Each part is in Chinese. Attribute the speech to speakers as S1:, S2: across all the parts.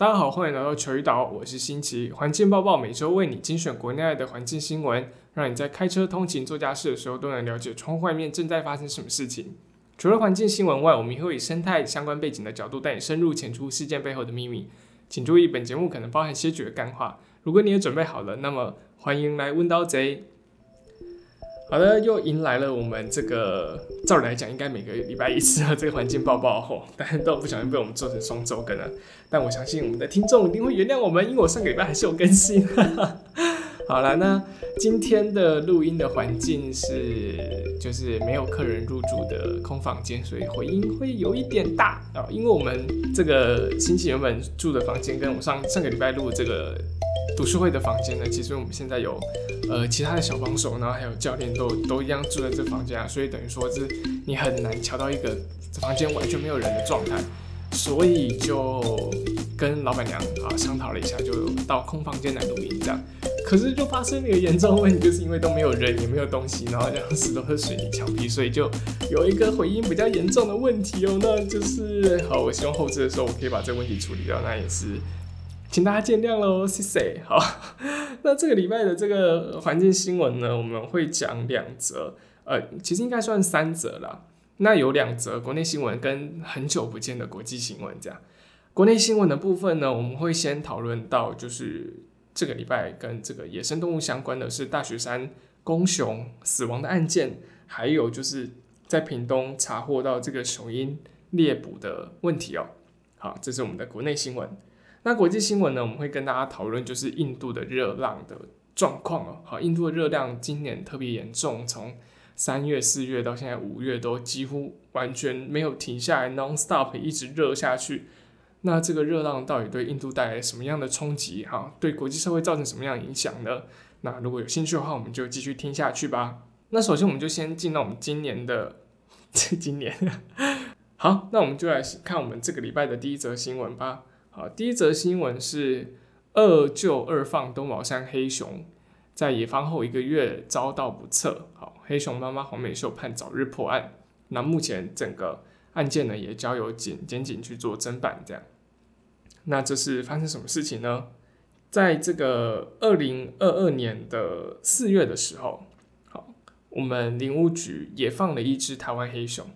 S1: 大家好，欢迎来到球鱼岛，我是新奇。环境报报每周为你精选国内外的环境新闻，让你在开车通勤、做家事的时候都能了解窗外面正在发生什么事情。除了环境新闻外，我们也会以生态相关背景的角度带你深入浅出事件背后的秘密。请注意，本节目可能包含些许的干话。如果你也准备好了，那么欢迎来问刀贼。好的，又迎来了我们这个，照理来讲应该每个礼拜一次的这个环境报报后，但是都不小心被我们做成双周更了。但我相信我们的听众一定会原谅我们，因为我上个礼拜还是有更新。好了，那今天的录音的环境是就是没有客人入住的空房间，所以回音会有一点大啊。因为我们这个亲戚原本住的房间，跟我上上个礼拜录这个读书会的房间呢，其实我们现在有。呃，其他的小帮手，然后还有教练都都一样住在这房间啊，所以等于说是你很难瞧到一个房间完全没有人的状态，所以就跟老板娘啊商讨了一下，就到空房间来录音这样。可是就发生了一个严重问题，就是因为都没有人，也没有东西，然后这样子都是水泥墙壁，所以就有一个回音比较严重的问题哦。那就是好，我希望后置的时候我可以把这个问题处理掉，那也是。请大家见谅喽，谢谢。好，那这个礼拜的这个环境新闻呢，我们会讲两则，呃，其实应该算三则了。那有两则国内新闻跟很久不见的国际新闻，这样。国内新闻的部分呢，我们会先讨论到，就是这个礼拜跟这个野生动物相关的是大雪山公熊死亡的案件，还有就是在屏东查获到这个雄鹰猎捕的问题哦。好，这是我们的国内新闻。那国际新闻呢？我们会跟大家讨论就是印度的热浪的状况哦。好，印度的热量今年特别严重，从三月、四月到现在五月都几乎完全没有停下来，non stop 一直热下去。那这个热浪到底对印度带来什么样的冲击？哈，对国际社会造成什么样的影响呢？那如果有兴趣的话，我们就继续听下去吧。那首先我们就先进到我们今年的这 今年。好，那我们就来看我们这个礼拜的第一则新闻吧。好，第一则新闻是二救二放东宝山黑熊在野放后一个月遭到不测。好，黑熊妈妈黄美秀判早日破案。那目前整个案件呢也交由检检警去做侦办。这样，那这是发生什么事情呢？在这个二零二二年的四月的时候，好，我们林务局也放了一只台湾黑熊。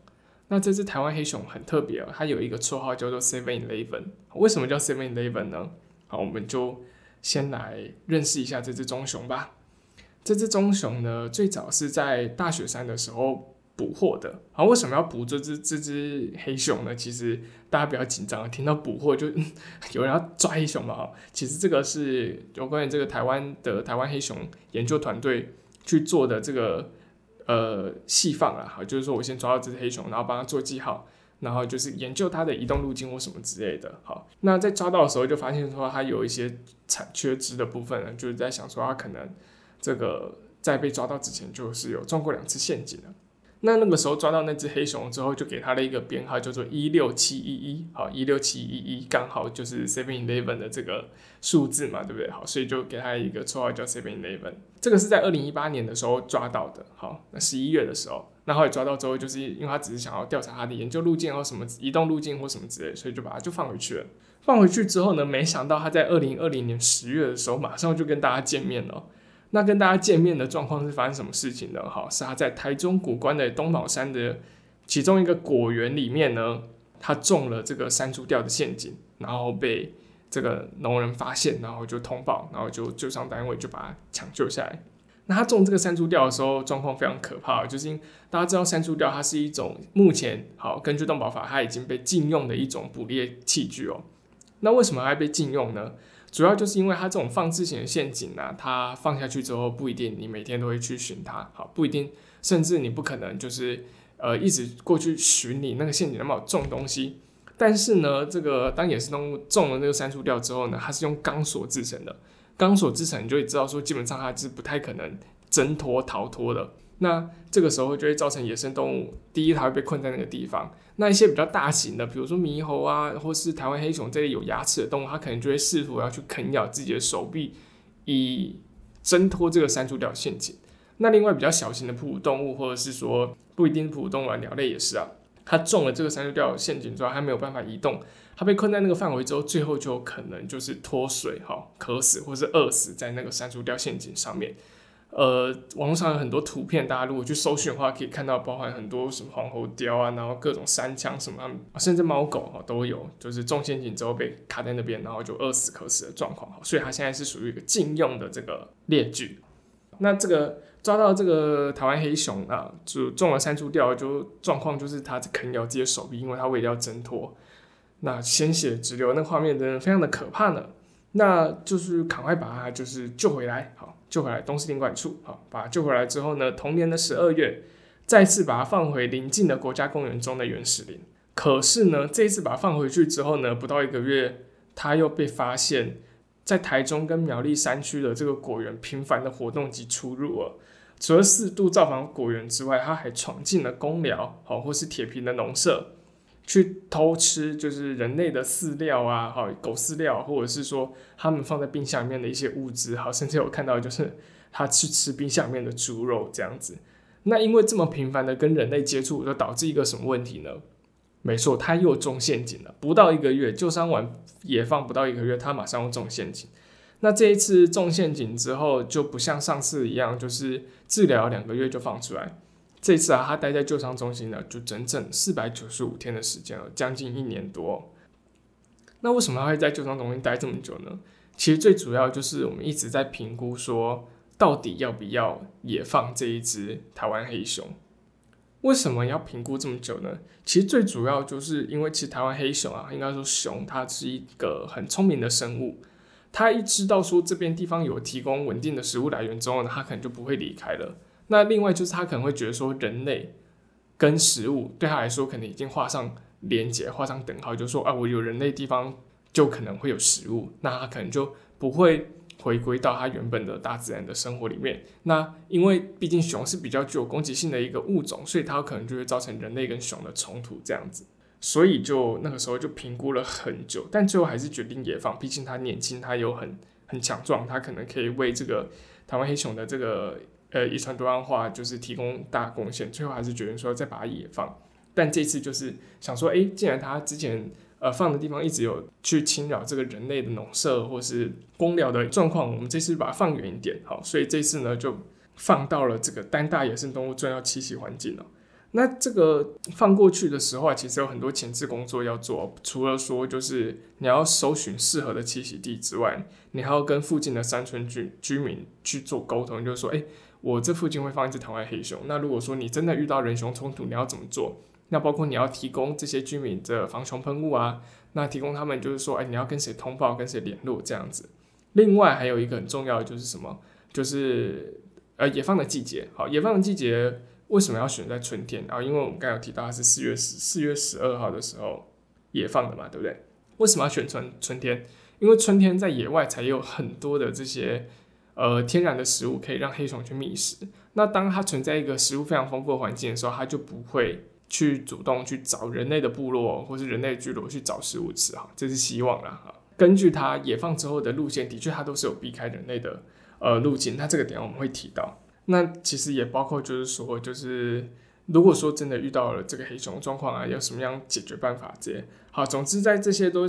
S1: 那这只台湾黑熊很特别哦，它有一个绰号叫做 Seven Eleven。为什么叫 Seven Eleven 呢？好，我们就先来认识一下这只棕熊吧。这只棕熊呢，最早是在大雪山的时候捕获的。好，为什么要捕这只这只黑熊呢？其实大家不要紧张，听到捕获就 有人要抓黑熊嘛。其实这个是有关于这个台湾的台湾黑熊研究团队去做的这个。呃，细放了哈，就是说我先抓到这只黑熊，然后帮它做记号，然后就是研究它的移动路径或什么之类的。好，那在抓到的时候就发现说它有一些残缺肢的部分呢，就是在想说它可能这个在被抓到之前就是有撞过两次陷阱了。那那个时候抓到那只黑熊之后，就给它了一个编号，叫做一六七一一，好，一六七一一刚好就是 Seven Eleven 的这个数字嘛，对不对？好，所以就给它一个绰号叫 Seven Eleven。这个是在二零一八年的时候抓到的，好，那十一月的时候，那后来抓到之后，就是因为他只是想要调查它的研究路径或什么移动路径或什么之类，所以就把它就放回去了。放回去之后呢，没想到他在二零二零年十月的时候，马上就跟大家见面了。那跟大家见面的状况是发生什么事情呢？哈，是他在台中古关的东宝山的其中一个果园里面呢，他中了这个山猪吊的陷阱，然后被这个农人发现，然后就通报，然后就救伤单位就把他抢救下来。那他中这个山猪吊的时候，状况非常可怕，就是因大家知道山猪吊它是一种目前好根据动保法它已经被禁用的一种捕猎器具哦。那为什么还被禁用呢？主要就是因为它这种放置型的陷阱呢，它放下去之后不一定你每天都会去寻它，好不一定，甚至你不可能就是呃一直过去寻你那个陷阱那么重东西。但是呢，这个当野生动物中了那个山猪吊之后呢，它是用钢索制成的，钢索制成你就会知道说基本上它是不太可能挣脱逃脱的。那这个时候就会造成野生动物，第一它会被困在那个地方。那一些比较大型的，比如说猕猴啊，或是台湾黑熊这类有牙齿的动物，它可能就会试图要去啃咬自己的手臂，以挣脱这个山猪吊陷阱。那另外比较小型的哺乳动物，或者是说不一定哺乳动物，鸟类也是啊，它中了这个山猪吊陷阱之后，它没有办法移动，它被困在那个范围之后，最后就可能就是脱水哈，渴死或是饿死在那个山猪吊陷阱上面。呃，网络上有很多图片，大家如果去搜寻的话，可以看到包含很多什么黄喉貂啊，然后各种山羌什么，甚至猫狗哈都有，就是中陷阱之后被卡在那边，然后就饿死渴死的状况。所以它现在是属于一个禁用的这个列举。那这个抓到这个台湾黑熊啊，就中了山猪吊，就状况就是它啃咬自己的手臂，因为它为了要挣脱，那鲜血直流，那画面真的非常的可怕呢。那就是赶快把它就是救回来，救回来东势领馆处，好，把它救回来之后呢，同年的十二月，再次把它放回邻近的国家公园中的原始林。可是呢，这一次把它放回去之后呢，不到一个月，它又被发现，在台中跟苗栗山区的这个果园频繁的活动及出入了。除了四度造访果园之外，它还闯进了公寮，好，或是铁皮的农舍。去偷吃就是人类的饲料啊，好狗饲料，或者是说他们放在冰箱里面的一些物质，好，甚至有看到就是他去吃冰箱里面的猪肉这样子。那因为这么频繁的跟人类接触，就导致一个什么问题呢？没错，他又中陷阱了。不到一个月，救伤完也放不到一个月，他马上又中陷阱。那这一次中陷阱之后，就不像上次一样，就是治疗两个月就放出来。这次啊，他待在救伤中心呢，就整整四百九十五天的时间了，将近一年多。那为什么他会在救伤中心待这么久呢？其实最主要就是我们一直在评估说，到底要不要野放这一只台湾黑熊？为什么要评估这么久呢？其实最主要就是因为，其实台湾黑熊啊，应该说熊，它是一个很聪明的生物。它一知道说这边地方有提供稳定的食物来源之后呢，它可能就不会离开了。那另外就是他可能会觉得说，人类跟食物对他来说可能已经画上连结，画上等号，就说啊，我有人类地方就可能会有食物，那他可能就不会回归到他原本的大自然的生活里面。那因为毕竟熊是比较具有攻击性的一个物种，所以它可能就会造成人类跟熊的冲突这样子。所以就那个时候就评估了很久，但最后还是决定野放，毕竟它年轻，它有很很强壮，它可能可以为这个台湾黑熊的这个。呃，遗传多样化就是提供大贡献，最后还是决定说再把它野放。但这次就是想说，哎，既然它之前呃放的地方一直有去侵扰这个人类的农舍或是公寮的状况，我们这次把它放远一点，好，所以这次呢就放到了这个丹大野生动物重要栖息环境了。那这个放过去的时候啊，其实有很多前置工作要做，除了说就是你要搜寻适合的栖息地之外，你还要跟附近的山村居居民去做沟通，就是说，哎。我这附近会放一只台湾黑熊。那如果说你真的遇到人熊冲突，你要怎么做？那包括你要提供这些居民的防熊喷雾啊，那提供他们就是说，哎，你要跟谁通报，跟谁联络这样子。另外还有一个很重要的就是什么？就是呃野放的季节。好，野放的季节为什么要选在春天啊？因为我们刚有提到是四月十四月十二号的时候野放的嘛，对不对？为什么要选春春天？因为春天在野外才有很多的这些。呃，天然的食物可以让黑熊去觅食。那当它存在一个食物非常丰富的环境的时候，它就不会去主动去找人类的部落或是人类聚落去找食物吃哈，这是希望啦哈。根据它野放之后的路线，的确它都是有避开人类的呃路径。那这个点我们会提到。那其实也包括就是说，就是如果说真的遇到了这个黑熊状况啊，有什么样解决办法这些。好，总之在这些都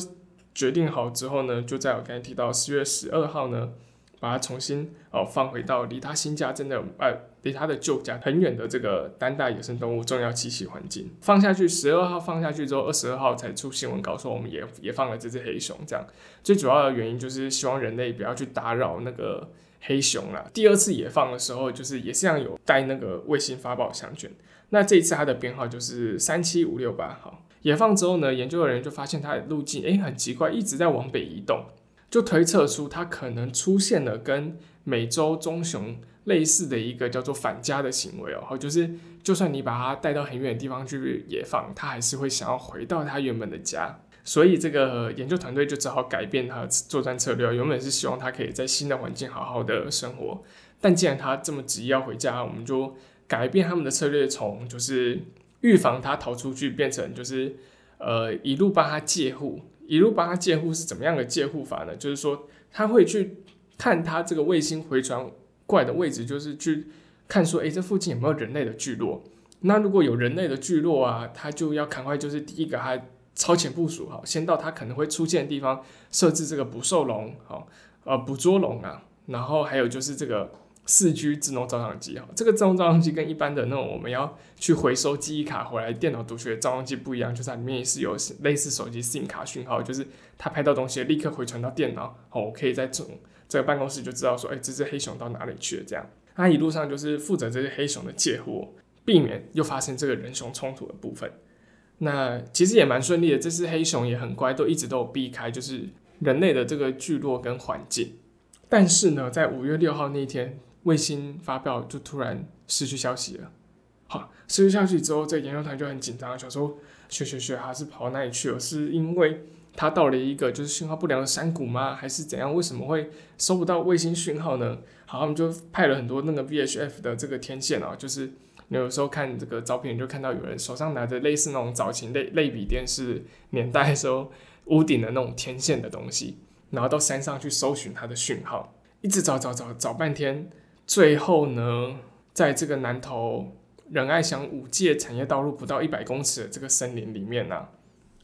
S1: 决定好之后呢，就在我刚才提到四月十二号呢。把它重新哦放回到离它新家真的呃离它的旧家很远的这个丹大野生动物重要栖息环境放下去，十二号放下去之后，二十二号才出新闻稿说我们也也放了这只黑熊。这样最主要的原因就是希望人类不要去打扰那个黑熊啦。第二次野放的时候，就是也是样有带那个卫星发报项卷。那这一次它的编号就是三七五六八号。野放之后呢，研究的人就发现它的路径诶很奇怪，一直在往北移动。就推测出它可能出现了跟美洲棕熊类似的一个叫做返家的行为哦，好就是就算你把它带到很远的地方去野放，它还是会想要回到它原本的家。所以这个研究团队就只好改变它的作战策略，原本是希望它可以在新的环境好好的生活，但既然它这么执意要回家，我们就改变他们的策略，从就是预防它逃出去，变成就是呃一路帮它戒护。一路帮他借护是怎么样的借护法呢？就是说他会去看他这个卫星回传过来的位置，就是去看说，诶，这附近有没有人类的聚落？那如果有人类的聚落啊，他就要赶快就是第一个他超前部署，哈，先到他可能会出现的地方设置这个捕兽笼，好，呃，捕捉笼啊，然后还有就是这个。四 G 智能照相机哈，这个智能照相机跟一般的那种我们要去回收记忆卡回来电脑读取的照相机不一样，就是它里面也是有类似手机 SIM 卡讯号，就是它拍到东西立刻回传到电脑，哦，我可以在这这个办公室就知道说，哎，这只黑熊到哪里去了这样。它一路上就是负责这些黑熊的借货，避免又发生这个人熊冲突的部分。那其实也蛮顺利的，这只黑熊也很乖，都一直都有避开就是人类的这个聚落跟环境。但是呢，在五月六号那一天。卫星发表就突然失去消息了，好，失去消息之后，这研究团就很紧张，想说学学学还是跑到哪里去了？是因为它到了一个就是信号不良的山谷吗？还是怎样？为什么会收不到卫星讯号呢？好，他们就派了很多那个 VHF 的这个天线啊，就是你有时候看这个照片，就看到有人手上拿着类似那种早期类类比电视年代时候屋顶的那种天线的东西，然后到山上去搜寻它的讯号，一直找找找找半天。最后呢，在这个南投仁爱乡五界产业道路不到一百公尺的这个森林里面呢，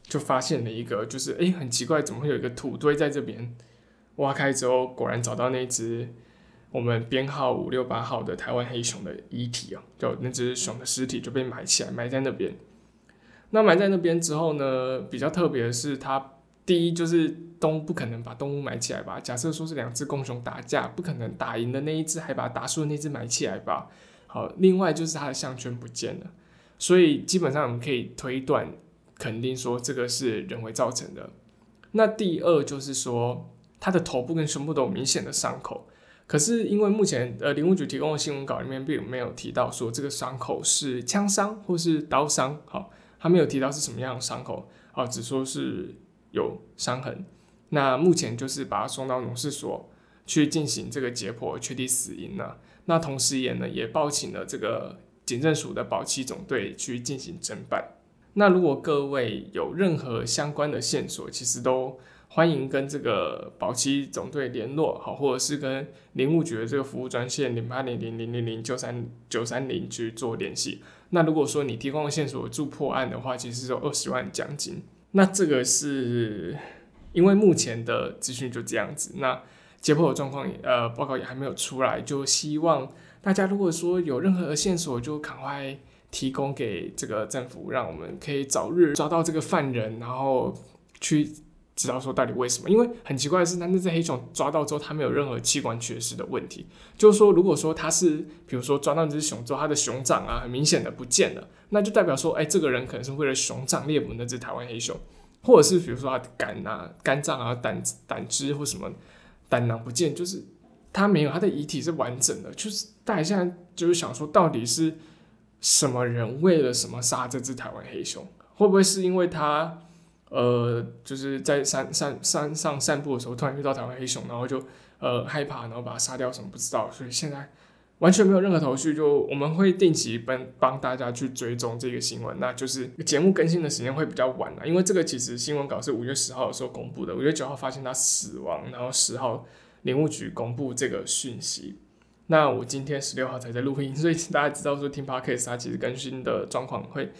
S1: 就发现了一个，就是哎，很奇怪，怎么会有一个土堆在这边？挖开之后，果然找到那只我们编号五六八号的台湾黑熊的遗体啊，就那只熊的尸体就被埋起来，埋在那边。那埋在那边之后呢，比较特别的是它。第一就是动不可能把动物埋起来吧？假设说是两只公熊打架，不可能打赢的那一只还把打输的那只埋起来吧？好，另外就是它的项圈不见了，所以基本上我们可以推断，肯定说这个是人为造成的。那第二就是说，它的头部跟胸部都有明显的伤口，可是因为目前呃林务局提供的新闻稿里面并没有提到说这个伤口是枪伤或是刀伤，好，他没有提到是什么样的伤口，啊，只说是。有伤痕，那目前就是把他送到农事所去进行这个解剖，确定死因了。那同时也呢，也报请了这个警政署的保期总队去进行侦办。那如果各位有任何相关的线索，其实都欢迎跟这个保期总队联络，好，或者是跟林务局的这个服务专线零八零零零零零九三九三零去做联系。那如果说你提供的线索助破案的话，其实有二十万奖金。那这个是因为目前的资讯就这样子，那解剖的状况呃报告也还没有出来，就希望大家如果说有任何的线索，就赶快提供给这个政府，让我们可以早日抓到这个犯人，然后去。知道说到底为什么？因为很奇怪的是，那那只黑熊抓到之后，它没有任何器官缺失的问题。就是说，如果说它是，比如说抓到那只熊之后，它的熊掌啊，很明显的不见了，那就代表说，哎，这个人可能是为了熊掌猎捕那只台湾黑熊，或者是比如说它肝啊、肝脏啊、胆胆汁或什么胆囊不见，就是它没有，它的遗体是完整的。就是大家现在就是想说，到底是什么人为了什么杀这只台湾黑熊？会不会是因为它？呃，就是在山山山上散步的时候，突然遇到台湾黑熊，然后就呃害怕，然后把它杀掉，什么不知道，所以现在完全没有任何头绪。就我们会定期帮帮大家去追踪这个新闻，那就是节目更新的时间会比较晚了，因为这个其实新闻稿是五月十号的时候公布的，五月九号发现他死亡，然后十号林务局公布这个讯息，那我今天十六号才在录音，所以大家知道说听 podcast 它其实更新的状况会。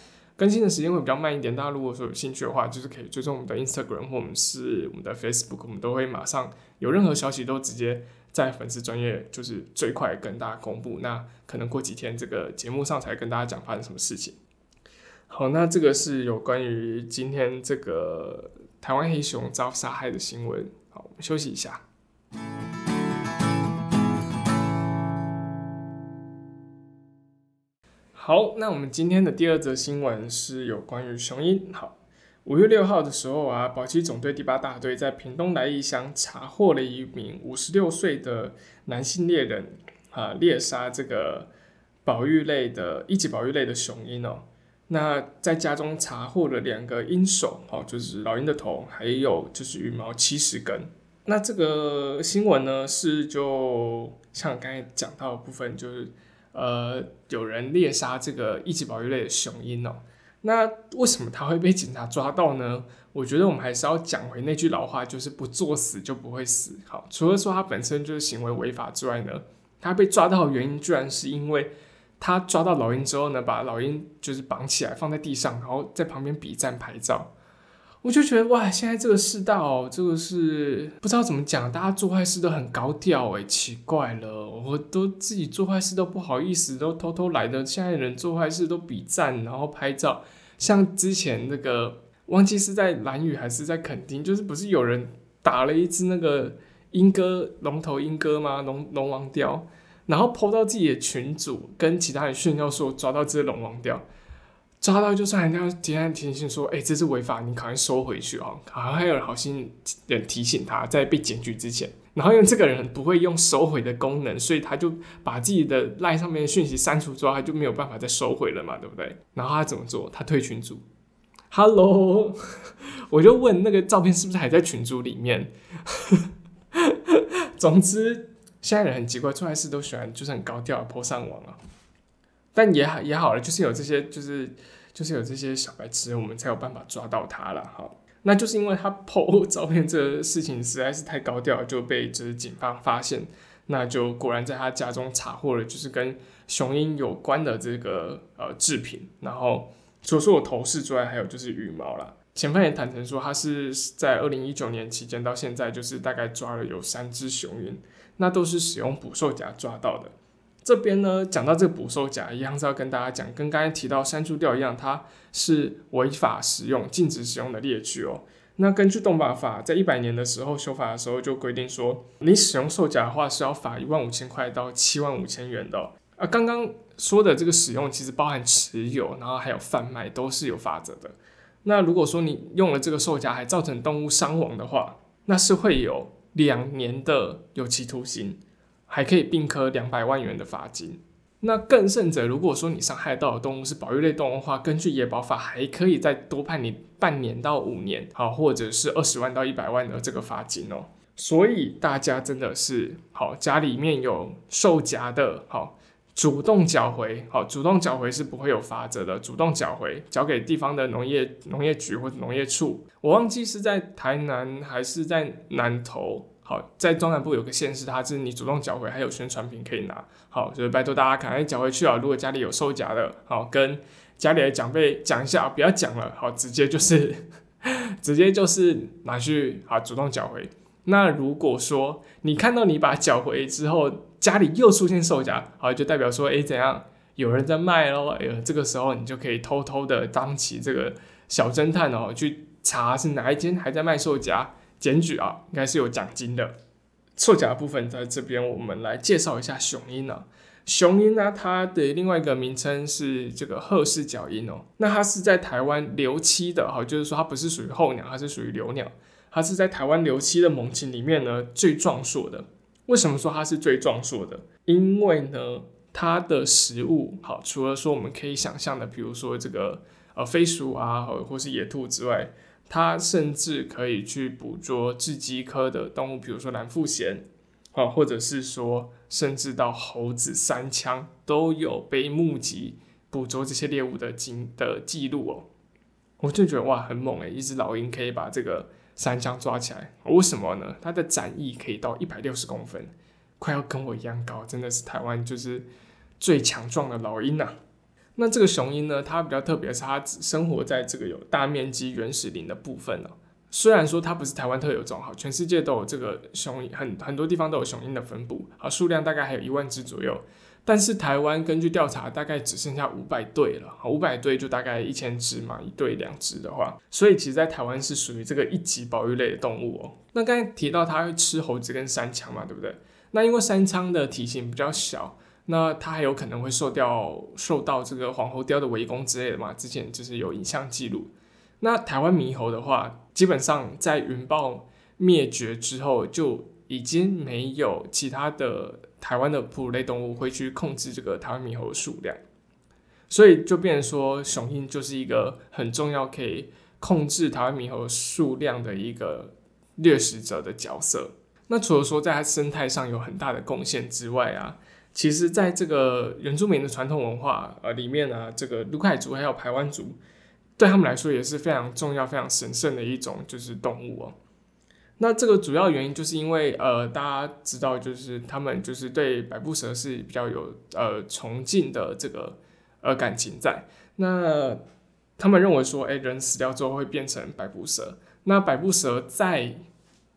S1: 更新的时间会比较慢一点，大家如果说有兴趣的话，就是可以追踪我们的 Instagram 或我们是我们的 Facebook，我们都会马上有任何消息都直接在粉丝专业就是最快跟大家公布。那可能过几天这个节目上才跟大家讲发生什么事情。好，那这个是有关于今天这个台湾黑熊遭杀害的新闻。好，我们休息一下。好，那我们今天的第二则新闻是有关于雄鹰。好，五月六号的时候啊，保期总队第八大队在屏东来义乡查获了一名五十六岁的男性猎人啊，猎杀这个保育类的一级保育类的雄鹰哦。那在家中查获了两个鹰首，哦，就是老鹰的头，还有就是羽毛七十根。那这个新闻呢，是就像刚才讲到的部分，就是。呃，有人猎杀这个一级保育类的雄鹰哦，那为什么他会被警察抓到呢？我觉得我们还是要讲回那句老话，就是不作死就不会死。好，除了说他本身就是行为违法之外呢，他被抓到的原因居然是因为他抓到老鹰之后呢，把老鹰就是绑起来放在地上，然后在旁边比战拍照。我就觉得哇，现在这个世道，这个是不知道怎么讲，大家做坏事都很高调哎，奇怪了，我都自己做坏事都不好意思，都偷偷来的。现在人做坏事都比赞，然后拍照，像之前那个忘记是在蓝屿还是在垦丁，就是不是有人打了一只那个鹰哥龙头鹰哥吗？龙龙王雕，然后抛到自己的群组，跟其他人炫耀说抓到这只龙王雕。抓到就算人家提前提醒说，哎，这是违法，你赶快收回去哦。好像还有好心人提醒他，在被检举之前。然后因为这个人不会用收回的功能，所以他就把自己的赖上面的讯息删除之后，他就没有办法再收回了嘛，对不对？然后他怎么做？他退群组。Hello，我就问那个照片是不是还在群组里面？总之，现在人很奇怪，做坏事都喜欢就是很高调泼上网啊。但也好也好了，就是有这些，就是就是有这些小白痴，我们才有办法抓到他了。哈，那就是因为他 PO 照片这个事情实在是太高调，就被就是警方发现，那就果然在他家中查获了，就是跟雄鹰有关的这个呃制品。然后除了说我头饰之外，还有就是羽毛啦。前犯也坦诚说，他是在二零一九年期间到现在，就是大概抓了有三只雄鹰，那都是使用捕兽夹抓到的。这边呢，讲到这个捕兽夹，一样是要跟大家讲，跟刚才提到山猪钓一样，它是违法使用、禁止使用的猎具哦。那根据动保法，在一百年的时候修法的时候就规定说，你使用兽夹的话是要罚一万五千块到七万五千元的。啊，刚刚说的这个使用其实包含持有，然后还有贩卖都是有法则的。那如果说你用了这个兽夹还造成动物伤亡的话，那是会有两年的有期徒刑。还可以并科两百万元的罚金。那更甚者，如果说你伤害到的动物是保育类动物的话，根据野保法还可以再多判你半年到五年，好，或者是二十万到一百万的这个罚金哦。所以大家真的是好，家里面有受夹的，好，主动缴回，好，主动缴回是不会有罚则的，主动缴回，交给地方的农业农业局或者农业处。我忘记是在台南还是在南投。好，在中南部有个县市，它是你主动缴回，还有宣传品可以拿。好，就是拜托大家赶快缴回去啊！如果家里有售假的，好，跟家里的长辈讲一下，不要讲了，好，直接就是 直接就是拿去好主动缴回。那如果说你看到你把缴回之后，家里又出现售假，好，就代表说，哎，怎样有人在卖喽？哎呦，这个时候你就可以偷偷的当起这个小侦探哦，去查是哪一间还在卖售假。检举啊，应该是有奖金的。错甲部分在这边，我们来介绍一下雄鹰啊。雄鹰呢，它的另外一个名称是这个褐氏角鹰哦。那它是在台湾留栖的哈，就是说它不是属于候鸟，它是属于留鸟。它是在台湾留栖的猛禽里面呢最壮硕的。为什么说它是最壮硕的？因为呢，它的食物好，除了说我们可以想象的，比如说这个呃飞鼠啊，或或是野兔之外。它甚至可以去捕捉雉鸡科的动物，比如说蓝腹鹇，啊，或者是说，甚至到猴子、三枪都有被目击捕捉这些猎物的经的记录哦。我就觉得哇，很猛诶，一只老鹰可以把这个三枪抓起来，为什么呢？它的展翼可以到一百六十公分，快要跟我一样高，真的是台湾就是最强壮的老鹰呐。那这个雄鹰呢？它比较特别是，它只生活在这个有大面积原始林的部分哦。虽然说它不是台湾特有种，哈，全世界都有这个雄鹰，很很多地方都有雄鹰的分布，啊，数量大概还有一万只左右。但是台湾根据调查，大概只剩下五百对了，五百对就大概一千只嘛，一对两只的话，所以其实，在台湾是属于这个一级保育类的动物哦。那刚才提到它会吃猴子跟山羌嘛，对不对？那因为山羌的体型比较小。那它还有可能会受掉受到这个黄喉貂的围攻之类的嘛？之前就是有影像记录。那台湾猕猴的话，基本上在云豹灭绝之后，就已经没有其他的台湾的哺乳类动物会去控制这个台湾猕猴的数量，所以就变成说雄鹰就是一个很重要可以控制台湾猕猴数量的一个掠食者的角色。那除了说在它生态上有很大的贡献之外啊。其实，在这个原住民的传统文化呃里面呢，这个卢凯族还有排湾族，对他们来说也是非常重要、非常神圣的一种就是动物哦。那这个主要原因就是因为呃，大家知道，就是他们就是对百步蛇是比较有呃崇敬的这个呃感情在。那他们认为说，哎，人死掉之后会变成百步蛇，那百步蛇在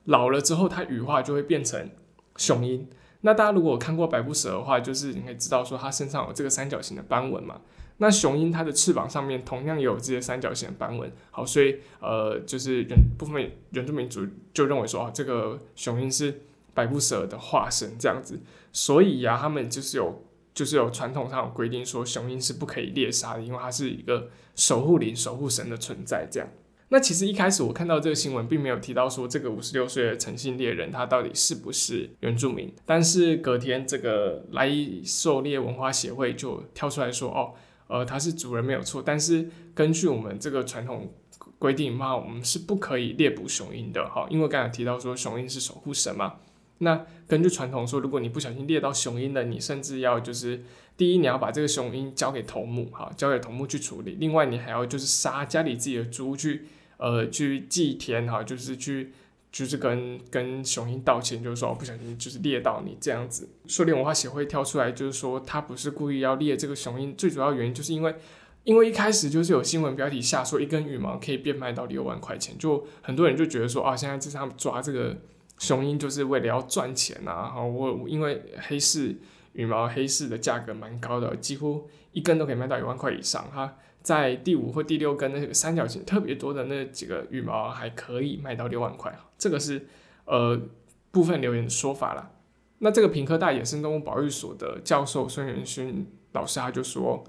S1: 老了之后，它羽化就会变成雄鹰。那大家如果看过百步蛇的话，就是你可以知道说它身上有这个三角形的斑纹嘛。那雄鹰它的翅膀上面同样也有这些三角形的斑纹。好，所以呃，就是原部分原住民族就认为说，啊，这个雄鹰是百步蛇的化身这样子。所以呀，他们就是有就是有传统上有规定说，雄鹰是不可以猎杀的，因为它是一个守护灵、守护神的存在这样。那其实一开始我看到这个新闻，并没有提到说这个五十六岁的诚信猎人他到底是不是原住民。但是隔天，这个来伊狩猎文化协会就跳出来说：“哦，呃，他是主人没有错，但是根据我们这个传统规定嘛，我们是不可以猎捕雄鹰的。哈，因为刚才提到说雄鹰是守护神嘛。那根据传统说，如果你不小心猎到雄鹰的，你甚至要就是第一你要把这个雄鹰交给头目，哈，交给头目去处理。另外，你还要就是杀家里自己的猪去。”呃，去祭天哈，就是去，就是跟跟雄鹰道歉，就是说不小心就是猎到你这样子。狩猎文化协会跳出来就是说，他不是故意要猎这个雄鹰，最主要原因就是因为，因为一开始就是有新闻标题下说一根羽毛可以变卖到六万块钱，就很多人就觉得说啊，现在这他们抓这个雄鹰就是为了要赚钱呐。哈，我因为黑市羽毛黑市的价格蛮高的，几乎一根都可以卖到一万块以上哈。在第五或第六根那个三角形特别多的那几个羽毛还可以卖到六万块，这个是呃部分留言的说法啦。那这个平科大野生动物保育所的教授孙元勋老师他就说，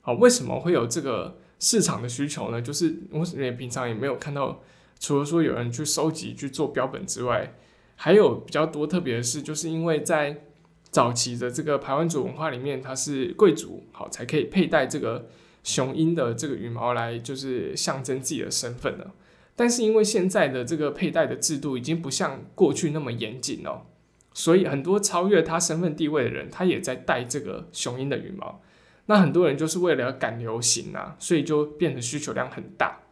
S1: 好，为什么会有这个市场的需求呢？就是我也平常也没有看到，除了说有人去收集去做标本之外，还有比较多特别的是，就是因为在早期的这个排湾族文化里面，它是贵族好才可以佩戴这个。雄鹰的这个羽毛来就是象征自己的身份了，但是因为现在的这个佩戴的制度已经不像过去那么严谨了，所以很多超越他身份地位的人，他也在戴这个雄鹰的羽毛。那很多人就是为了赶流行啊，所以就变得需求量很大。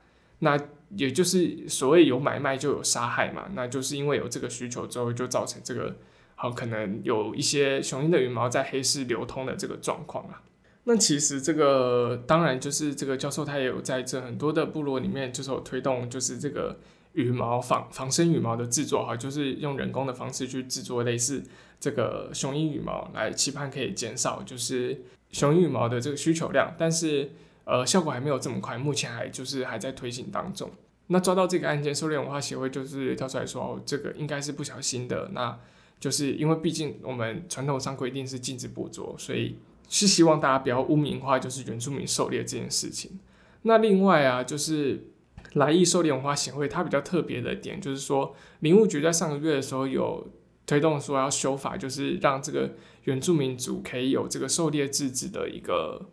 S1: 那也就是所谓有买卖就有杀害嘛，那就是因为有这个需求之后，就造成这个好可能有一些雄鹰的羽毛在黑市流通的这个状况啊。那其实这个当然就是这个教授他也有在这很多的部落里面就是有推动，就是这个羽毛仿仿生羽毛的制作哈，就是用人工的方式去制作类似这个雄鹰羽毛，来期盼可以减少就是雄鹰羽毛的这个需求量，但是呃效果还没有这么快，目前还就是还在推行当中。那抓到这个案件，狩猎文化协会就是跳出来说，哦，这个应该是不小心的，那就是因为毕竟我们传统上规定是禁止捕捉，所以。是希望大家不要污名化，就是原住民狩猎这件事情。那另外啊，就是来意狩猎文化协会，它比较特别的点就是说，林务局在上个月的时候有推动说要修法，就是让这个原住民族可以有这个狩猎自治的一个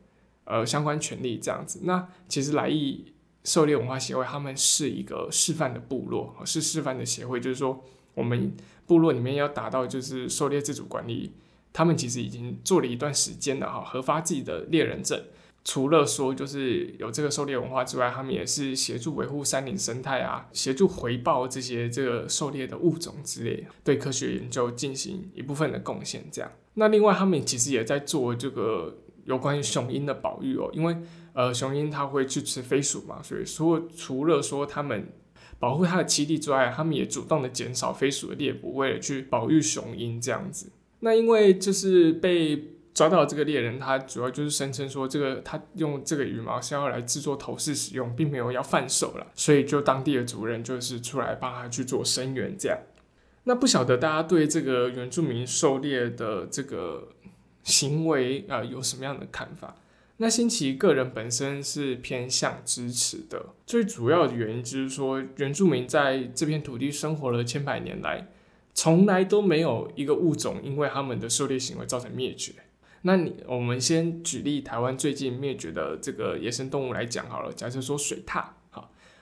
S1: 呃相关权利这样子。那其实来意狩猎文化协会他们是一个示范的部落，是示范的协会，就是说我们部落里面要达到就是狩猎自主管理。他们其实已经做了一段时间了哈，核发自己的猎人证。除了说就是有这个狩猎文化之外，他们也是协助维护山林生态啊，协助回报这些这个狩猎的物种之类，对科学研究进行一部分的贡献。这样，那另外他们其实也在做这个有关于雄鹰的保育哦，因为呃雄鹰它会去吃飞鼠嘛，所以说除了说他们保护它的栖地之外，他们也主动的减少飞鼠的猎捕，为了去保育雄鹰这样子。那因为就是被抓到这个猎人，他主要就是声称说，这个他用这个羽毛是要来制作头饰使用，并没有要贩售了，所以就当地的主人就是出来帮他去做声援这样。那不晓得大家对这个原住民狩猎的这个行为啊有什么样的看法？那新奇个人本身是偏向支持的，最主要的原因就是说，原住民在这片土地生活了千百年来。从来都没有一个物种因为他们的狩猎行为造成灭绝。那你我们先举例台湾最近灭绝的这个野生动物来讲好了。假设说水獭，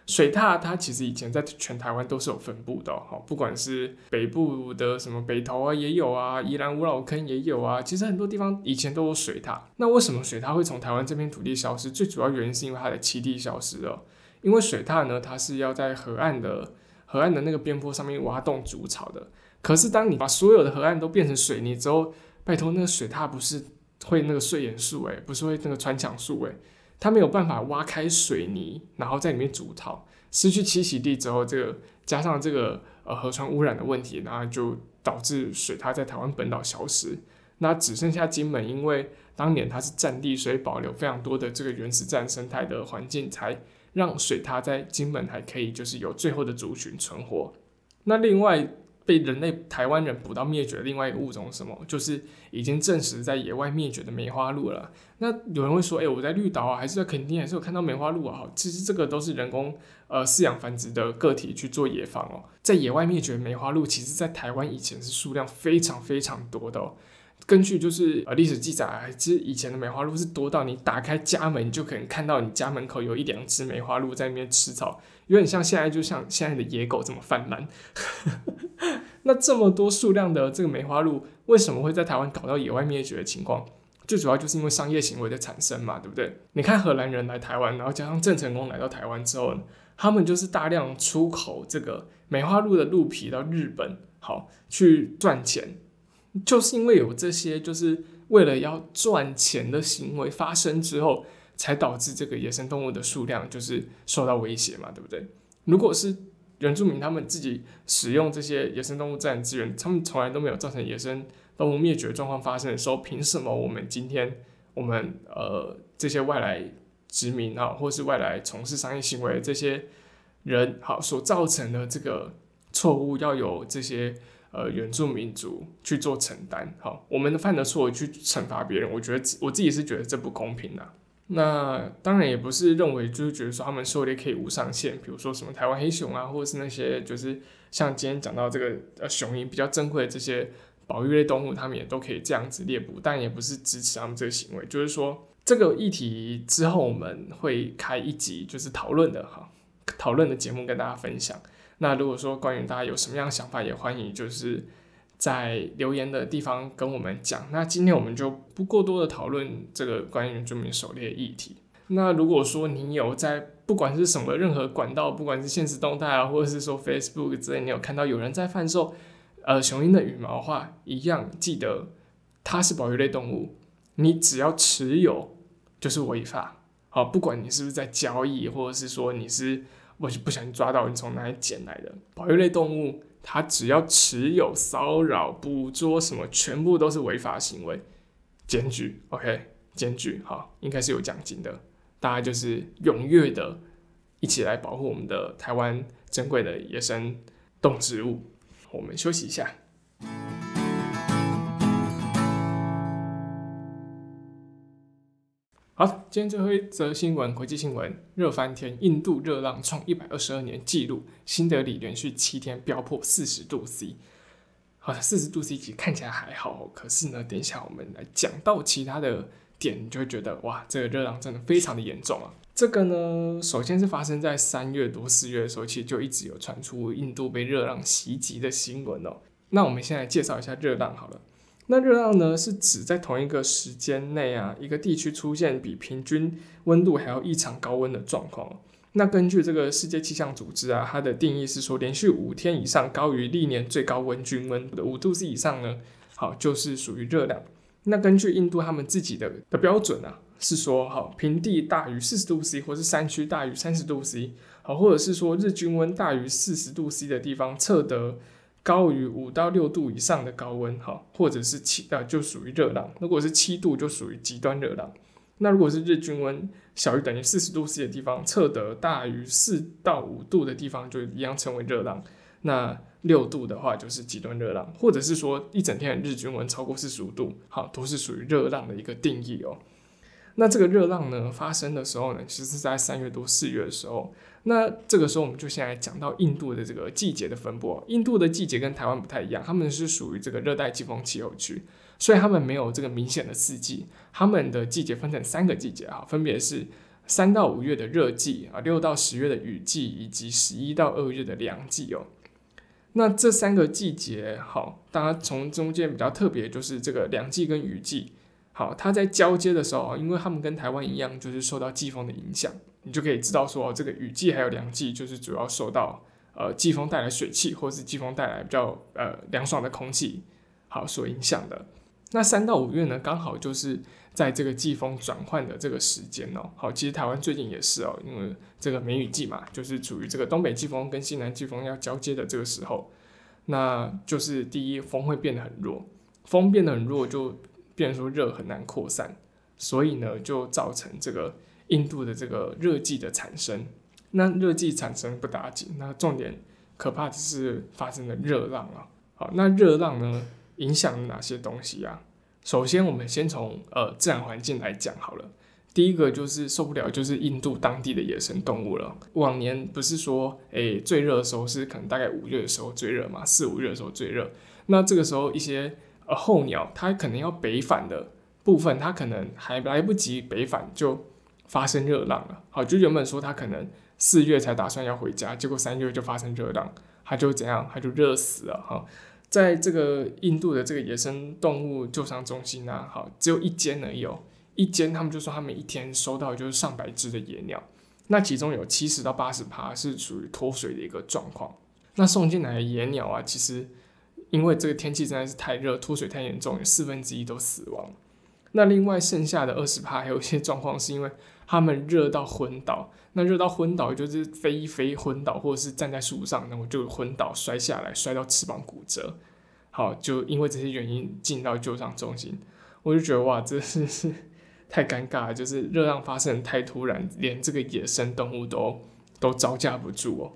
S1: 水獭它其实以前在全台湾都是有分布的，好，不管是北部的什么北投啊也有啊，宜兰五老坑也有啊，其实很多地方以前都有水獭。那为什么水獭会从台湾这片土地消失？最主要原因是因为它的栖地消失了。因为水獭呢，它是要在河岸的河岸的那个边坡上面挖洞筑巢的。可是，当你把所有的河岸都变成水泥之后，拜托，那个水獭不是会那个碎岩树诶，不是会那个穿墙树诶，它没有办法挖开水泥，然后在里面筑巢。失去栖息地之后，这个加上这个呃河川污染的问题，然后就导致水獭在台湾本岛消失。那只剩下金门，因为当年它是占地，所以保留非常多的这个原始自然生态的环境，才让水獭在金门还可以就是有最后的族群存活。那另外。被人类台湾人捕到灭绝的另外一个物种是什么？就是已经证实在野外灭绝的梅花鹿了。那有人会说，哎，我在绿岛啊，还是在垦丁，还是有看到梅花鹿啊？其实这个都是人工呃饲养繁殖的个体去做野放哦。在野外灭绝梅花鹿，其实在台湾以前是数量非常非常多的。根据就是呃历史记载，其实以前的梅花鹿是多到你打开家门，你就可能看到你家门口有一两只梅花鹿在那边吃草，有点像现在就像现在的野狗这么泛滥。那这么多数量的这个梅花鹿，为什么会在台湾搞到野外灭绝的情况？最主要就是因为商业行为的产生嘛，对不对？你看荷兰人来台湾，然后加上郑成功来到台湾之后，他们就是大量出口这个梅花鹿的鹿皮到日本，好去赚钱。就是因为有这些，就是为了要赚钱的行为发生之后，才导致这个野生动物的数量就是受到威胁嘛，对不对？如果是原住民他们自己使用这些野生动物自然资源，他们从来都没有造成野生动物灭绝状况发生的时候，凭什么我们今天我们呃这些外来殖民啊，或是外来从事商业行为这些人好所造成的这个错误，要有这些呃原住民族去做承担？好，我们犯的错去惩罚别人，我觉得我自己是觉得这不公平的。那当然也不是认为就是觉得说他们狩猎可以无上限，比如说什么台湾黑熊啊，或者是那些就是像今天讲到这个呃熊鹰比较珍贵的这些保育类动物，他们也都可以这样子猎捕，但也不是支持他们这个行为。就是说这个议题之后我们会开一集就是讨论的哈，讨论的节目跟大家分享。那如果说关于大家有什么样的想法，也欢迎就是。在留言的地方跟我们讲。那今天我们就不过多的讨论这个关于原住民狩猎议题。那如果说你有在不管是什么任何管道，不管是现实动态啊，或者是说 Facebook 之类，你有看到有人在贩售呃雄鹰的羽毛的话，一样记得它是保育类动物，你只要持有就是违法。好，不管你是不是在交易，或者是说你是我不小心抓到你从哪里捡来的保育类动物。他只要持有、骚扰、捕捉什么，全部都是违法行为，检举，OK，检举，好，应该是有奖金的。大家就是踊跃的，一起来保护我们的台湾珍贵的野生动植物。我们休息一下。好，今天最后一则新闻，国际新闻热翻天，印度热浪创一百二十二年纪录，新德里连续七天飙破四十度 C。好，四十度 C 其实看起来还好，可是呢，等一下我们来讲到其他的点，你就会觉得哇，这个热浪真的非常的严重啊。这个呢，首先是发生在三月多四月的时候，其实就一直有传出印度被热浪袭击的新闻哦。那我们先来介绍一下热浪好了。那热浪呢，是指在同一个时间内啊，一个地区出现比平均温度还要异常高温的状况。那根据这个世界气象组织啊，它的定义是说，连续五天以上高于历年最高温均温的五度 C 以上呢，好就是属于热量。那根据印度他们自己的的标准啊，是说好平地大于四十度 C，或是山区大于三十度 C，好或者是说日均温大于四十度 C 的地方测得。高于五到六度以上的高温，哈，或者是七啊，就属于热浪。如果是七度，就属于极端热浪。那如果是日均温小于等于四十度 C 的地方，测得大于四到五度的地方，就一样称为热浪。那六度的话，就是极端热浪，或者是说一整天的日均温超过四十五度，好，都是属于热浪的一个定义哦。那这个热浪呢，发生的时候呢，其实是在三月多四月的时候。那这个时候，我们就先来讲到印度的这个季节的分布。印度的季节跟台湾不太一样，他们是属于这个热带季风气候区，所以他们没有这个明显的四季。他们的季节分成三个季节啊，分别是三到五月的热季啊，六到十月的雨季，以及十一到二月的凉季哦。那这三个季节，好，大家从中间比较特别就是这个凉季跟雨季。好，它在交接的时候因为他们跟台湾一样，就是受到季风的影响。你就可以知道说，这个雨季还有凉季，就是主要受到呃季风带来水汽，或是季风带来比较呃凉爽的空气，好所影响的。那三到五月呢，刚好就是在这个季风转换的这个时间哦。好，其实台湾最近也是哦，因为这个梅雨季嘛，就是处于这个东北季风跟西南季风要交接的这个时候，那就是第一风会变得很弱，风变得很弱就变成说热很难扩散，所以呢就造成这个印度的这个热季的产生。那热季产生不打紧，那重点可怕的是发生了热浪啊。好，那热浪呢？影响哪些东西啊？首先，我们先从呃自然环境来讲好了。第一个就是受不了，就是印度当地的野生动物了。往年不是说，诶最热的时候是可能大概五月的时候最热嘛，四五月的时候最热。那这个时候一些而候鸟，它可能要北返的部分，它可能还来不及北返就发生热浪了。好，就原本说它可能四月才打算要回家，结果三月就发生热浪，它就怎样，它就热死了哈。在这个印度的这个野生动物救伤中心呢，好，只有一间而已，一间他们就说他们一天收到就是上百只的野鸟，那其中有七十到八十趴是属于脱水的一个状况。那送进来的野鸟啊，其实因为这个天气真的是太热，脱水太严重，有四分之一都死亡。那另外剩下的二十趴还有一些状况是因为他们热到昏倒。那热到昏倒，就是飞一飞昏倒，或者是站在树上，那我就昏倒摔下来，摔到翅膀骨折。好，就因为这些原因进到救伤中心，我就觉得哇，真是是太尴尬了，就是热浪发生太突然，连这个野生动物都都招架不住哦。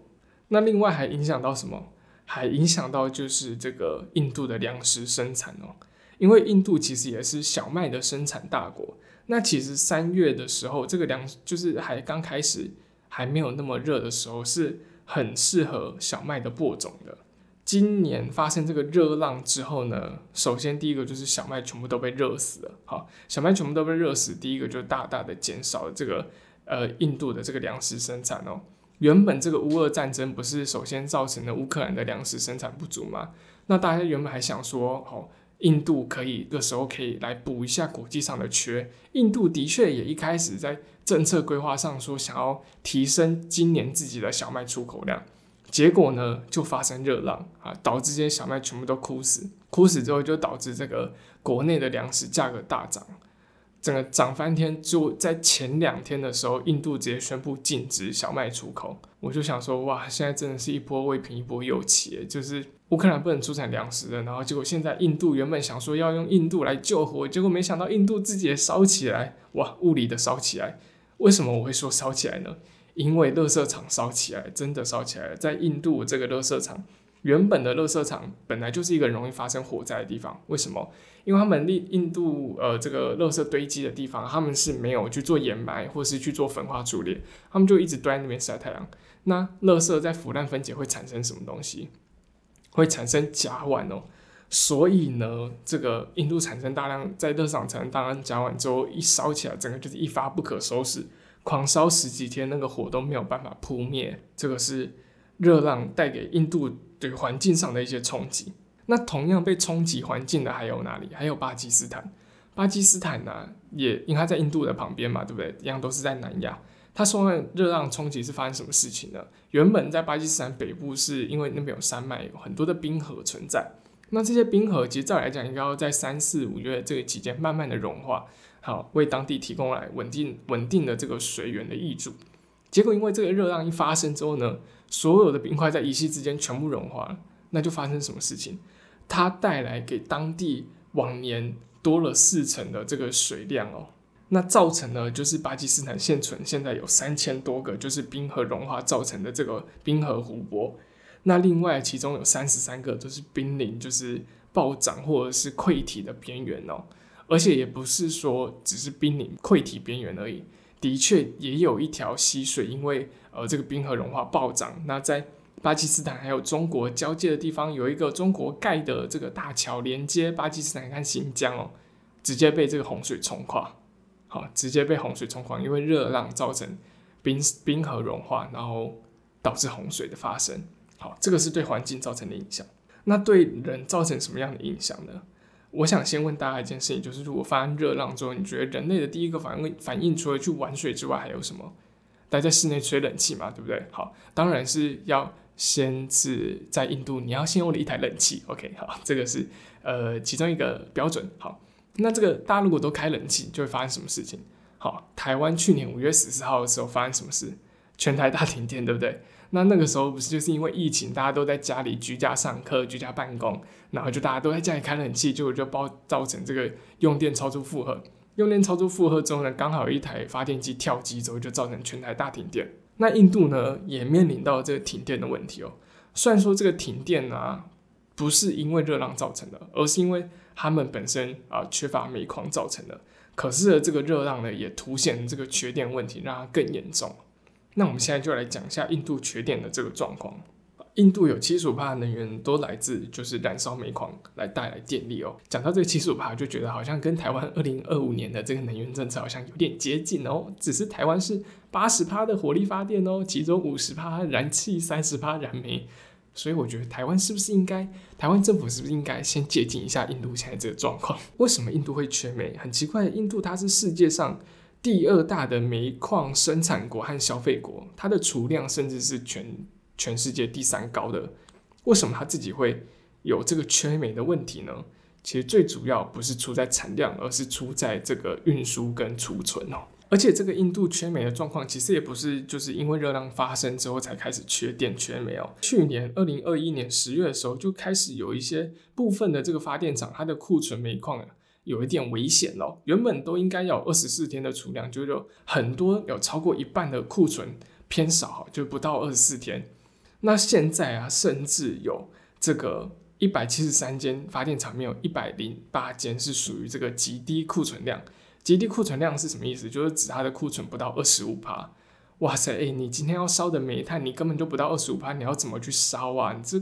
S1: 那另外还影响到什么？还影响到就是这个印度的粮食生产哦，因为印度其实也是小麦的生产大国。那其实三月的时候，这个粮就是还刚开始，还没有那么热的时候，是很适合小麦的播种的。今年发生这个热浪之后呢，首先第一个就是小麦全部都被热死了。好，小麦全部都被热死，第一个就大大的减少了这个呃印度的这个粮食生产哦。原本这个乌俄战争不是首先造成了乌克兰的粮食生产不足吗？那大家原本还想说，好。印度可以这时候可以来补一下国际上的缺。印度的确也一开始在政策规划上说想要提升今年自己的小麦出口量，结果呢就发生热浪啊，导致这些小麦全部都枯死。枯死之后就导致这个国内的粮食价格大涨，整个涨翻天。就在前两天的时候，印度直接宣布禁止小麦出口。我就想说，哇，现在真的是一波未平一波又起，就是。乌克兰不能出产粮食了，然后结果现在印度原本想说要用印度来救火，结果没想到印度自己也烧起来，哇，物理的烧起来。为什么我会说烧起来呢？因为垃圾场烧起来，真的烧起来了。在印度这个垃圾场，原本的垃圾场本来就是一个容易发生火灾的地方。为什么？因为他们印印度呃这个垃圾堆积的地方，他们是没有去做掩埋或是去做焚化处理，他们就一直堆在那边晒太阳。那垃圾在腐烂分解会产生什么东西？会产生甲烷哦，所以呢，这个印度产生大量在热场产生大量甲烷之后，一烧起来，整个就是一发不可收拾，狂烧十几天，那个火都没有办法扑灭。这个是热浪带给印度对环境上的一些冲击。那同样被冲击环境的还有哪里？还有巴基斯坦。巴基斯坦呢，也因为它在印度的旁边嘛，对不对？一样都是在南亚。它受到热浪冲击是发生什么事情呢？原本在巴基斯坦北部是因为那边有山脉，有很多的冰河存在。那这些冰河其实照来讲，应该要在三四五月这个期间慢慢的融化，好为当地提供来稳定稳定的这个水源的益助。结果因为这个热浪一发生之后呢，所有的冰块在一夕之间全部融化了，那就发生什么事情？它带来给当地往年多了四成的这个水量哦。那造成呢，就是巴基斯坦现存现在有三千多个，就是冰河融化造成的这个冰河湖泊。那另外其中有三十三个都是濒临就是暴涨或者是溃体的边缘哦。而且也不是说只是濒临溃体边缘而已，的确也有一条溪水因为呃这个冰河融化暴涨，那在巴基斯坦还有中国交界的地方有一个中国盖的这个大桥连接巴基斯坦和新疆哦，直接被这个洪水冲垮。好，直接被洪水冲垮，因为热浪造成冰冰河融化，然后导致洪水的发生。好，这个是对环境造成的影响。那对人造成什么样的影响呢？我想先问大家一件事情，就是如果发生热浪之后，你觉得人类的第一个反应反应，除了去玩水之外，还有什么？待在室内吹冷气嘛，对不对？好，当然是要先是在印度，你要先用了一台冷气。OK，好，这个是呃其中一个标准。好。那这个大家如果都开冷气，就会发生什么事情？好，台湾去年五月十四号的时候发生什么事？全台大停电，对不对？那那个时候不是就是因为疫情，大家都在家里居家上课、居家办公，然后就大家都在家里开冷气，结果就包造成这个用电超出负荷。用电超出负荷之后呢，刚好一台发电机跳机之后，就造成全台大停电。那印度呢，也面临到这个停电的问题哦。虽然说这个停电啊，不是因为热浪造成的，而是因为他们本身啊缺乏煤矿造成的。可是这个热浪呢，也凸显这个缺电问题，让它更严重。那我们现在就来讲一下印度缺电的这个状况。印度有七十五帕能源都来自就是燃烧煤矿来带来电力哦。讲到这七十五帕，就觉得好像跟台湾二零二五年的这个能源政策好像有点接近哦。只是台湾是八十帕的火力发电哦，其中五十帕燃气，三十帕燃煤。所以我觉得台湾是不是应该，台湾政府是不是应该先借鉴一下印度现在这个状况？为什么印度会缺煤？很奇怪，印度它是世界上。第二大的煤矿生产国和消费国，它的储量甚至是全全世界第三高的。为什么它自己会有这个缺煤的问题呢？其实最主要不是出在产量，而是出在这个运输跟储存哦。而且这个印度缺煤的状况，其实也不是就是因为热浪发生之后才开始缺电缺煤哦。去年二零二一年十月的时候，就开始有一些部分的这个发电厂，它的库存煤矿有一点危险咯，原本都应该要二十四天的储量，就就很多有超过一半的库存偏少，就不到二十四天。那现在啊，甚至有这个一百七十三间发电厂，没有一百零八间是属于这个极低库存量。极低库存量是什么意思？就是指它的库存不到二十五帕。哇塞，哎，你今天要烧的煤炭，你根本就不到二十五帕，你要怎么去烧啊？你这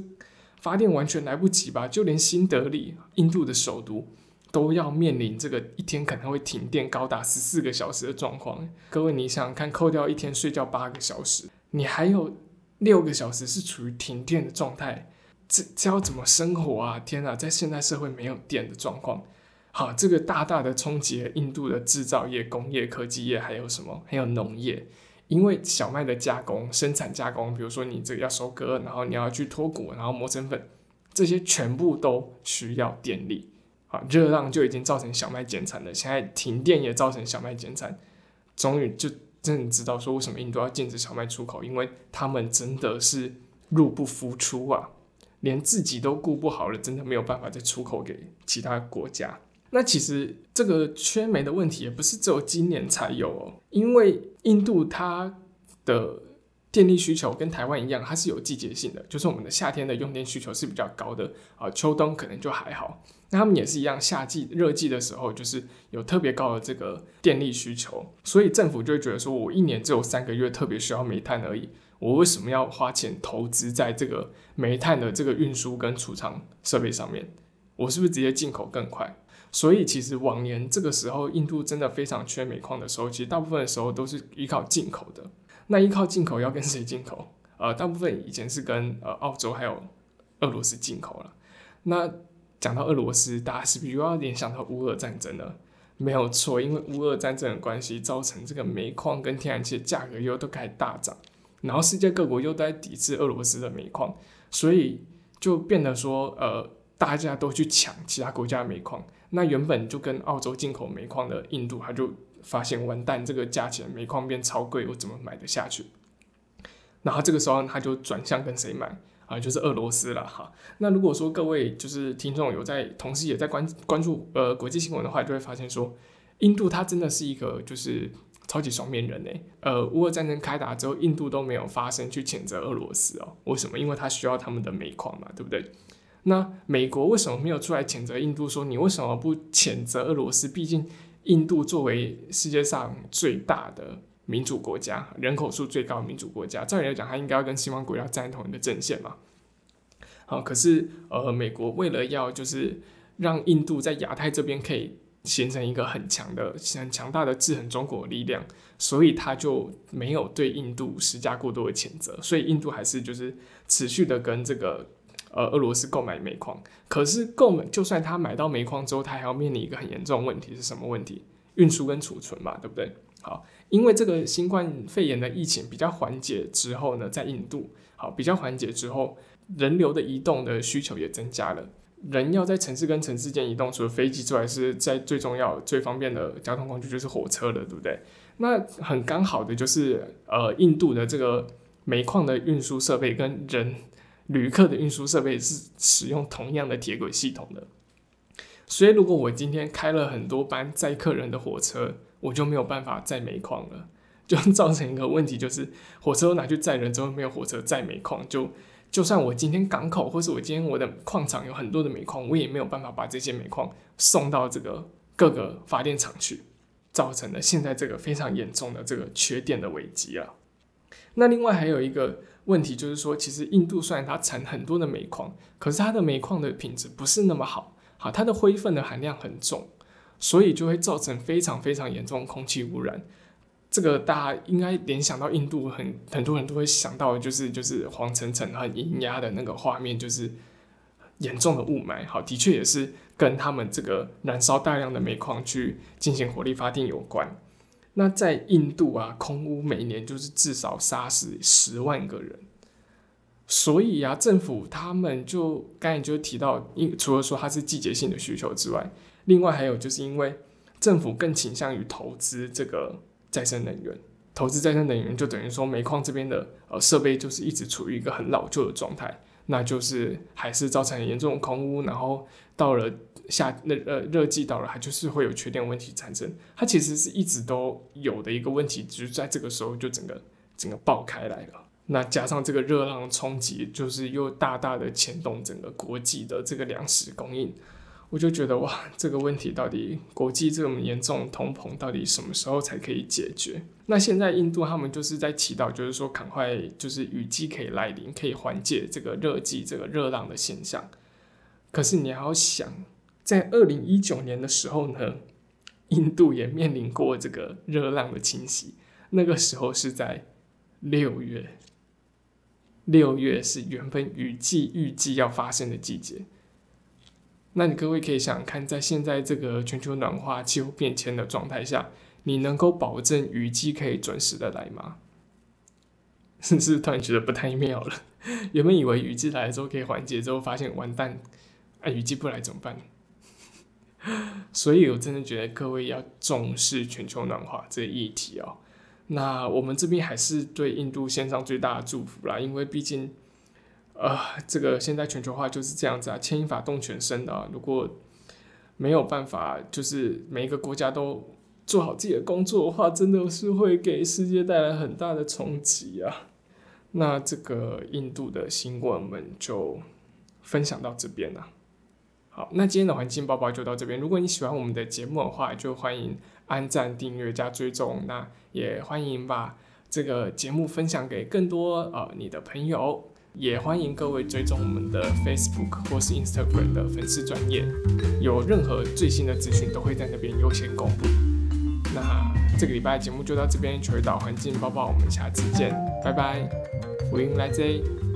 S1: 发电完全来不及吧？就连新德里，印度的首都。都要面临这个一天可能会停电高达十四个小时的状况。各位，你想想看，扣掉一天睡觉八个小时，你还有六个小时是处于停电的状态，这这要怎么生活啊？天哪，在现代社会没有电的状况，好，这个大大的冲击了印度的制造业、工业、科技业，还有什么？还有农业，因为小麦的加工、生产加工，比如说你这个要收割，然后你要去脱谷，然后磨成粉，这些全部都需要电力。啊，热浪就已经造成小麦减产了，现在停电也造成小麦减产，终于就真的知道说为什么印度要禁止小麦出口，因为他们真的是入不敷出啊，连自己都顾不好了，真的没有办法再出口给其他国家。那其实这个缺煤的问题也不是只有今年才有哦，因为印度它的。电力需求跟台湾一样，它是有季节性的，就是我们的夏天的用电需求是比较高的啊，秋冬可能就还好。那他们也是一样，夏季热季的时候就是有特别高的这个电力需求，所以政府就会觉得说，我一年只有三个月特别需要煤炭而已，我为什么要花钱投资在这个煤炭的这个运输跟储藏设备上面？我是不是直接进口更快？所以其实往年这个时候，印度真的非常缺煤矿的时候，其实大部分的时候都是依靠进口的。那依靠进口要跟谁进口？呃，大部分以前是跟呃澳洲还有俄罗斯进口了。那讲到俄罗斯，大家是不是又要联想到乌俄战争了？没有错，因为乌俄战争的关系，造成这个煤矿跟天然气的价格又都开始大涨，然后世界各国又在抵制俄罗斯的煤矿，所以就变得说，呃，大家都去抢其他国家的煤矿。那原本就跟澳洲进口煤矿的印度，他就。发现完蛋，这个价钱煤矿变超贵，我怎么买得下去？然后这个时候他就转向跟谁买啊？就是俄罗斯了哈。那如果说各位就是听众有在同时也在关关注呃国际新闻的话，就会发现说，印度它真的是一个就是超级双面人呢。呃，乌俄战争开打之后，印度都没有发声去谴责俄罗斯哦。为什么？因为它需要他们的煤矿嘛，对不对？那美国为什么没有出来谴责印度？说你为什么不谴责俄罗斯？毕竟。印度作为世界上最大的民主国家，人口数最高民主国家，照理来讲，它应该要跟西方国家站同一个阵线嘛。好，可是呃，美国为了要就是让印度在亚太这边可以形成一个很强的、很强大的制衡中国的力量，所以他就没有对印度施加过多的谴责，所以印度还是就是持续的跟这个。呃，俄罗斯购买煤矿，可是购买就算他买到煤矿之后，他还要面临一个很严重的问题是什么问题？运输跟储存嘛，对不对？好，因为这个新冠肺炎的疫情比较缓解之后呢，在印度好比较缓解之后，人流的移动的需求也增加了。人要在城市跟城市间移动，除了飞机之外，是在最重要、最方便的交通工具就是火车了，对不对？那很刚好的就是，呃，印度的这个煤矿的运输设备跟人旅客的运输设备是使用同样的铁轨系统的。所以，如果我今天开了很多班载客人的火车，我就没有办法载煤矿了，就造成一个问题，就是火车拿去载人之后，没有火车载煤矿，就就算我今天港口或是我今天我的矿场有很多的煤矿，我也没有办法把这些煤矿送到这个各个发电厂去，造成了现在这个非常严重的这个缺电的危机啊。那另外还有一个问题就是说，其实印度虽然它产很多的煤矿，可是它的煤矿的品质不是那么好。好，它的灰分的含量很重，所以就会造成非常非常严重的空气污染。这个大家应该联想到印度，很很多人都会想到，就是就是黄澄澄、很阴压的那个画面，就是严重的雾霾。好，的确也是跟他们这个燃烧大量的煤矿去进行火力发电有关。那在印度啊，空污每年就是至少杀死十万个人。所以啊，政府他们就刚才就提到，因除了说它是季节性的需求之外，另外还有就是因为政府更倾向于投资这个再生能源，投资再生能源就等于说煤矿这边的呃设备就是一直处于一个很老旧的状态，那就是还是造成严重的空污，然后到了夏那呃热季到了，它就是会有缺电问题产生，它其实是一直都有的一个问题，只是在这个时候就整个整个爆开来了。那加上这个热浪冲击，就是又大大的牵动整个国际的这个粮食供应，我就觉得哇，这个问题到底国际这么严重通膨，到底什么时候才可以解决？那现在印度他们就是在祈祷，就是说赶快就是雨季可以来临，可以缓解这个热季这个热浪的现象。可是你要想，在二零一九年的时候呢，印度也面临过这个热浪的侵袭，那个时候是在六月。六月是原本雨季预计要发生的季节，那你各位可以想看，在现在这个全球暖化、气候变迁的状态下，你能够保证雨季可以准时的来吗？是不是突然觉得不太妙了？原本以为雨季来的时候可以缓解，之后发现完蛋，啊，雨季不来怎么办？所以我真的觉得各位要重视全球暖化这一议题哦。那我们这边还是对印度献上最大的祝福啦，因为毕竟，呃，这个现在全球化就是这样子啊，牵一发动全身的啊。如果没有办法，就是每一个国家都做好自己的工作的话，真的是会给世界带来很大的冲击啊。那这个印度的新闻我们就分享到这边了。好，那今天的环境报报就到这边。如果你喜欢我们的节目的话，就欢迎。按赞、订阅加追踪，那也欢迎把这个节目分享给更多呃你的朋友，也欢迎各位追踪我们的 Facebook 或是 Instagram 的粉丝专业，有任何最新的资讯都会在那边优先公布。那这个礼拜节目就到这边，求导环境包包，我们下次见，拜拜，欢迎来 Z。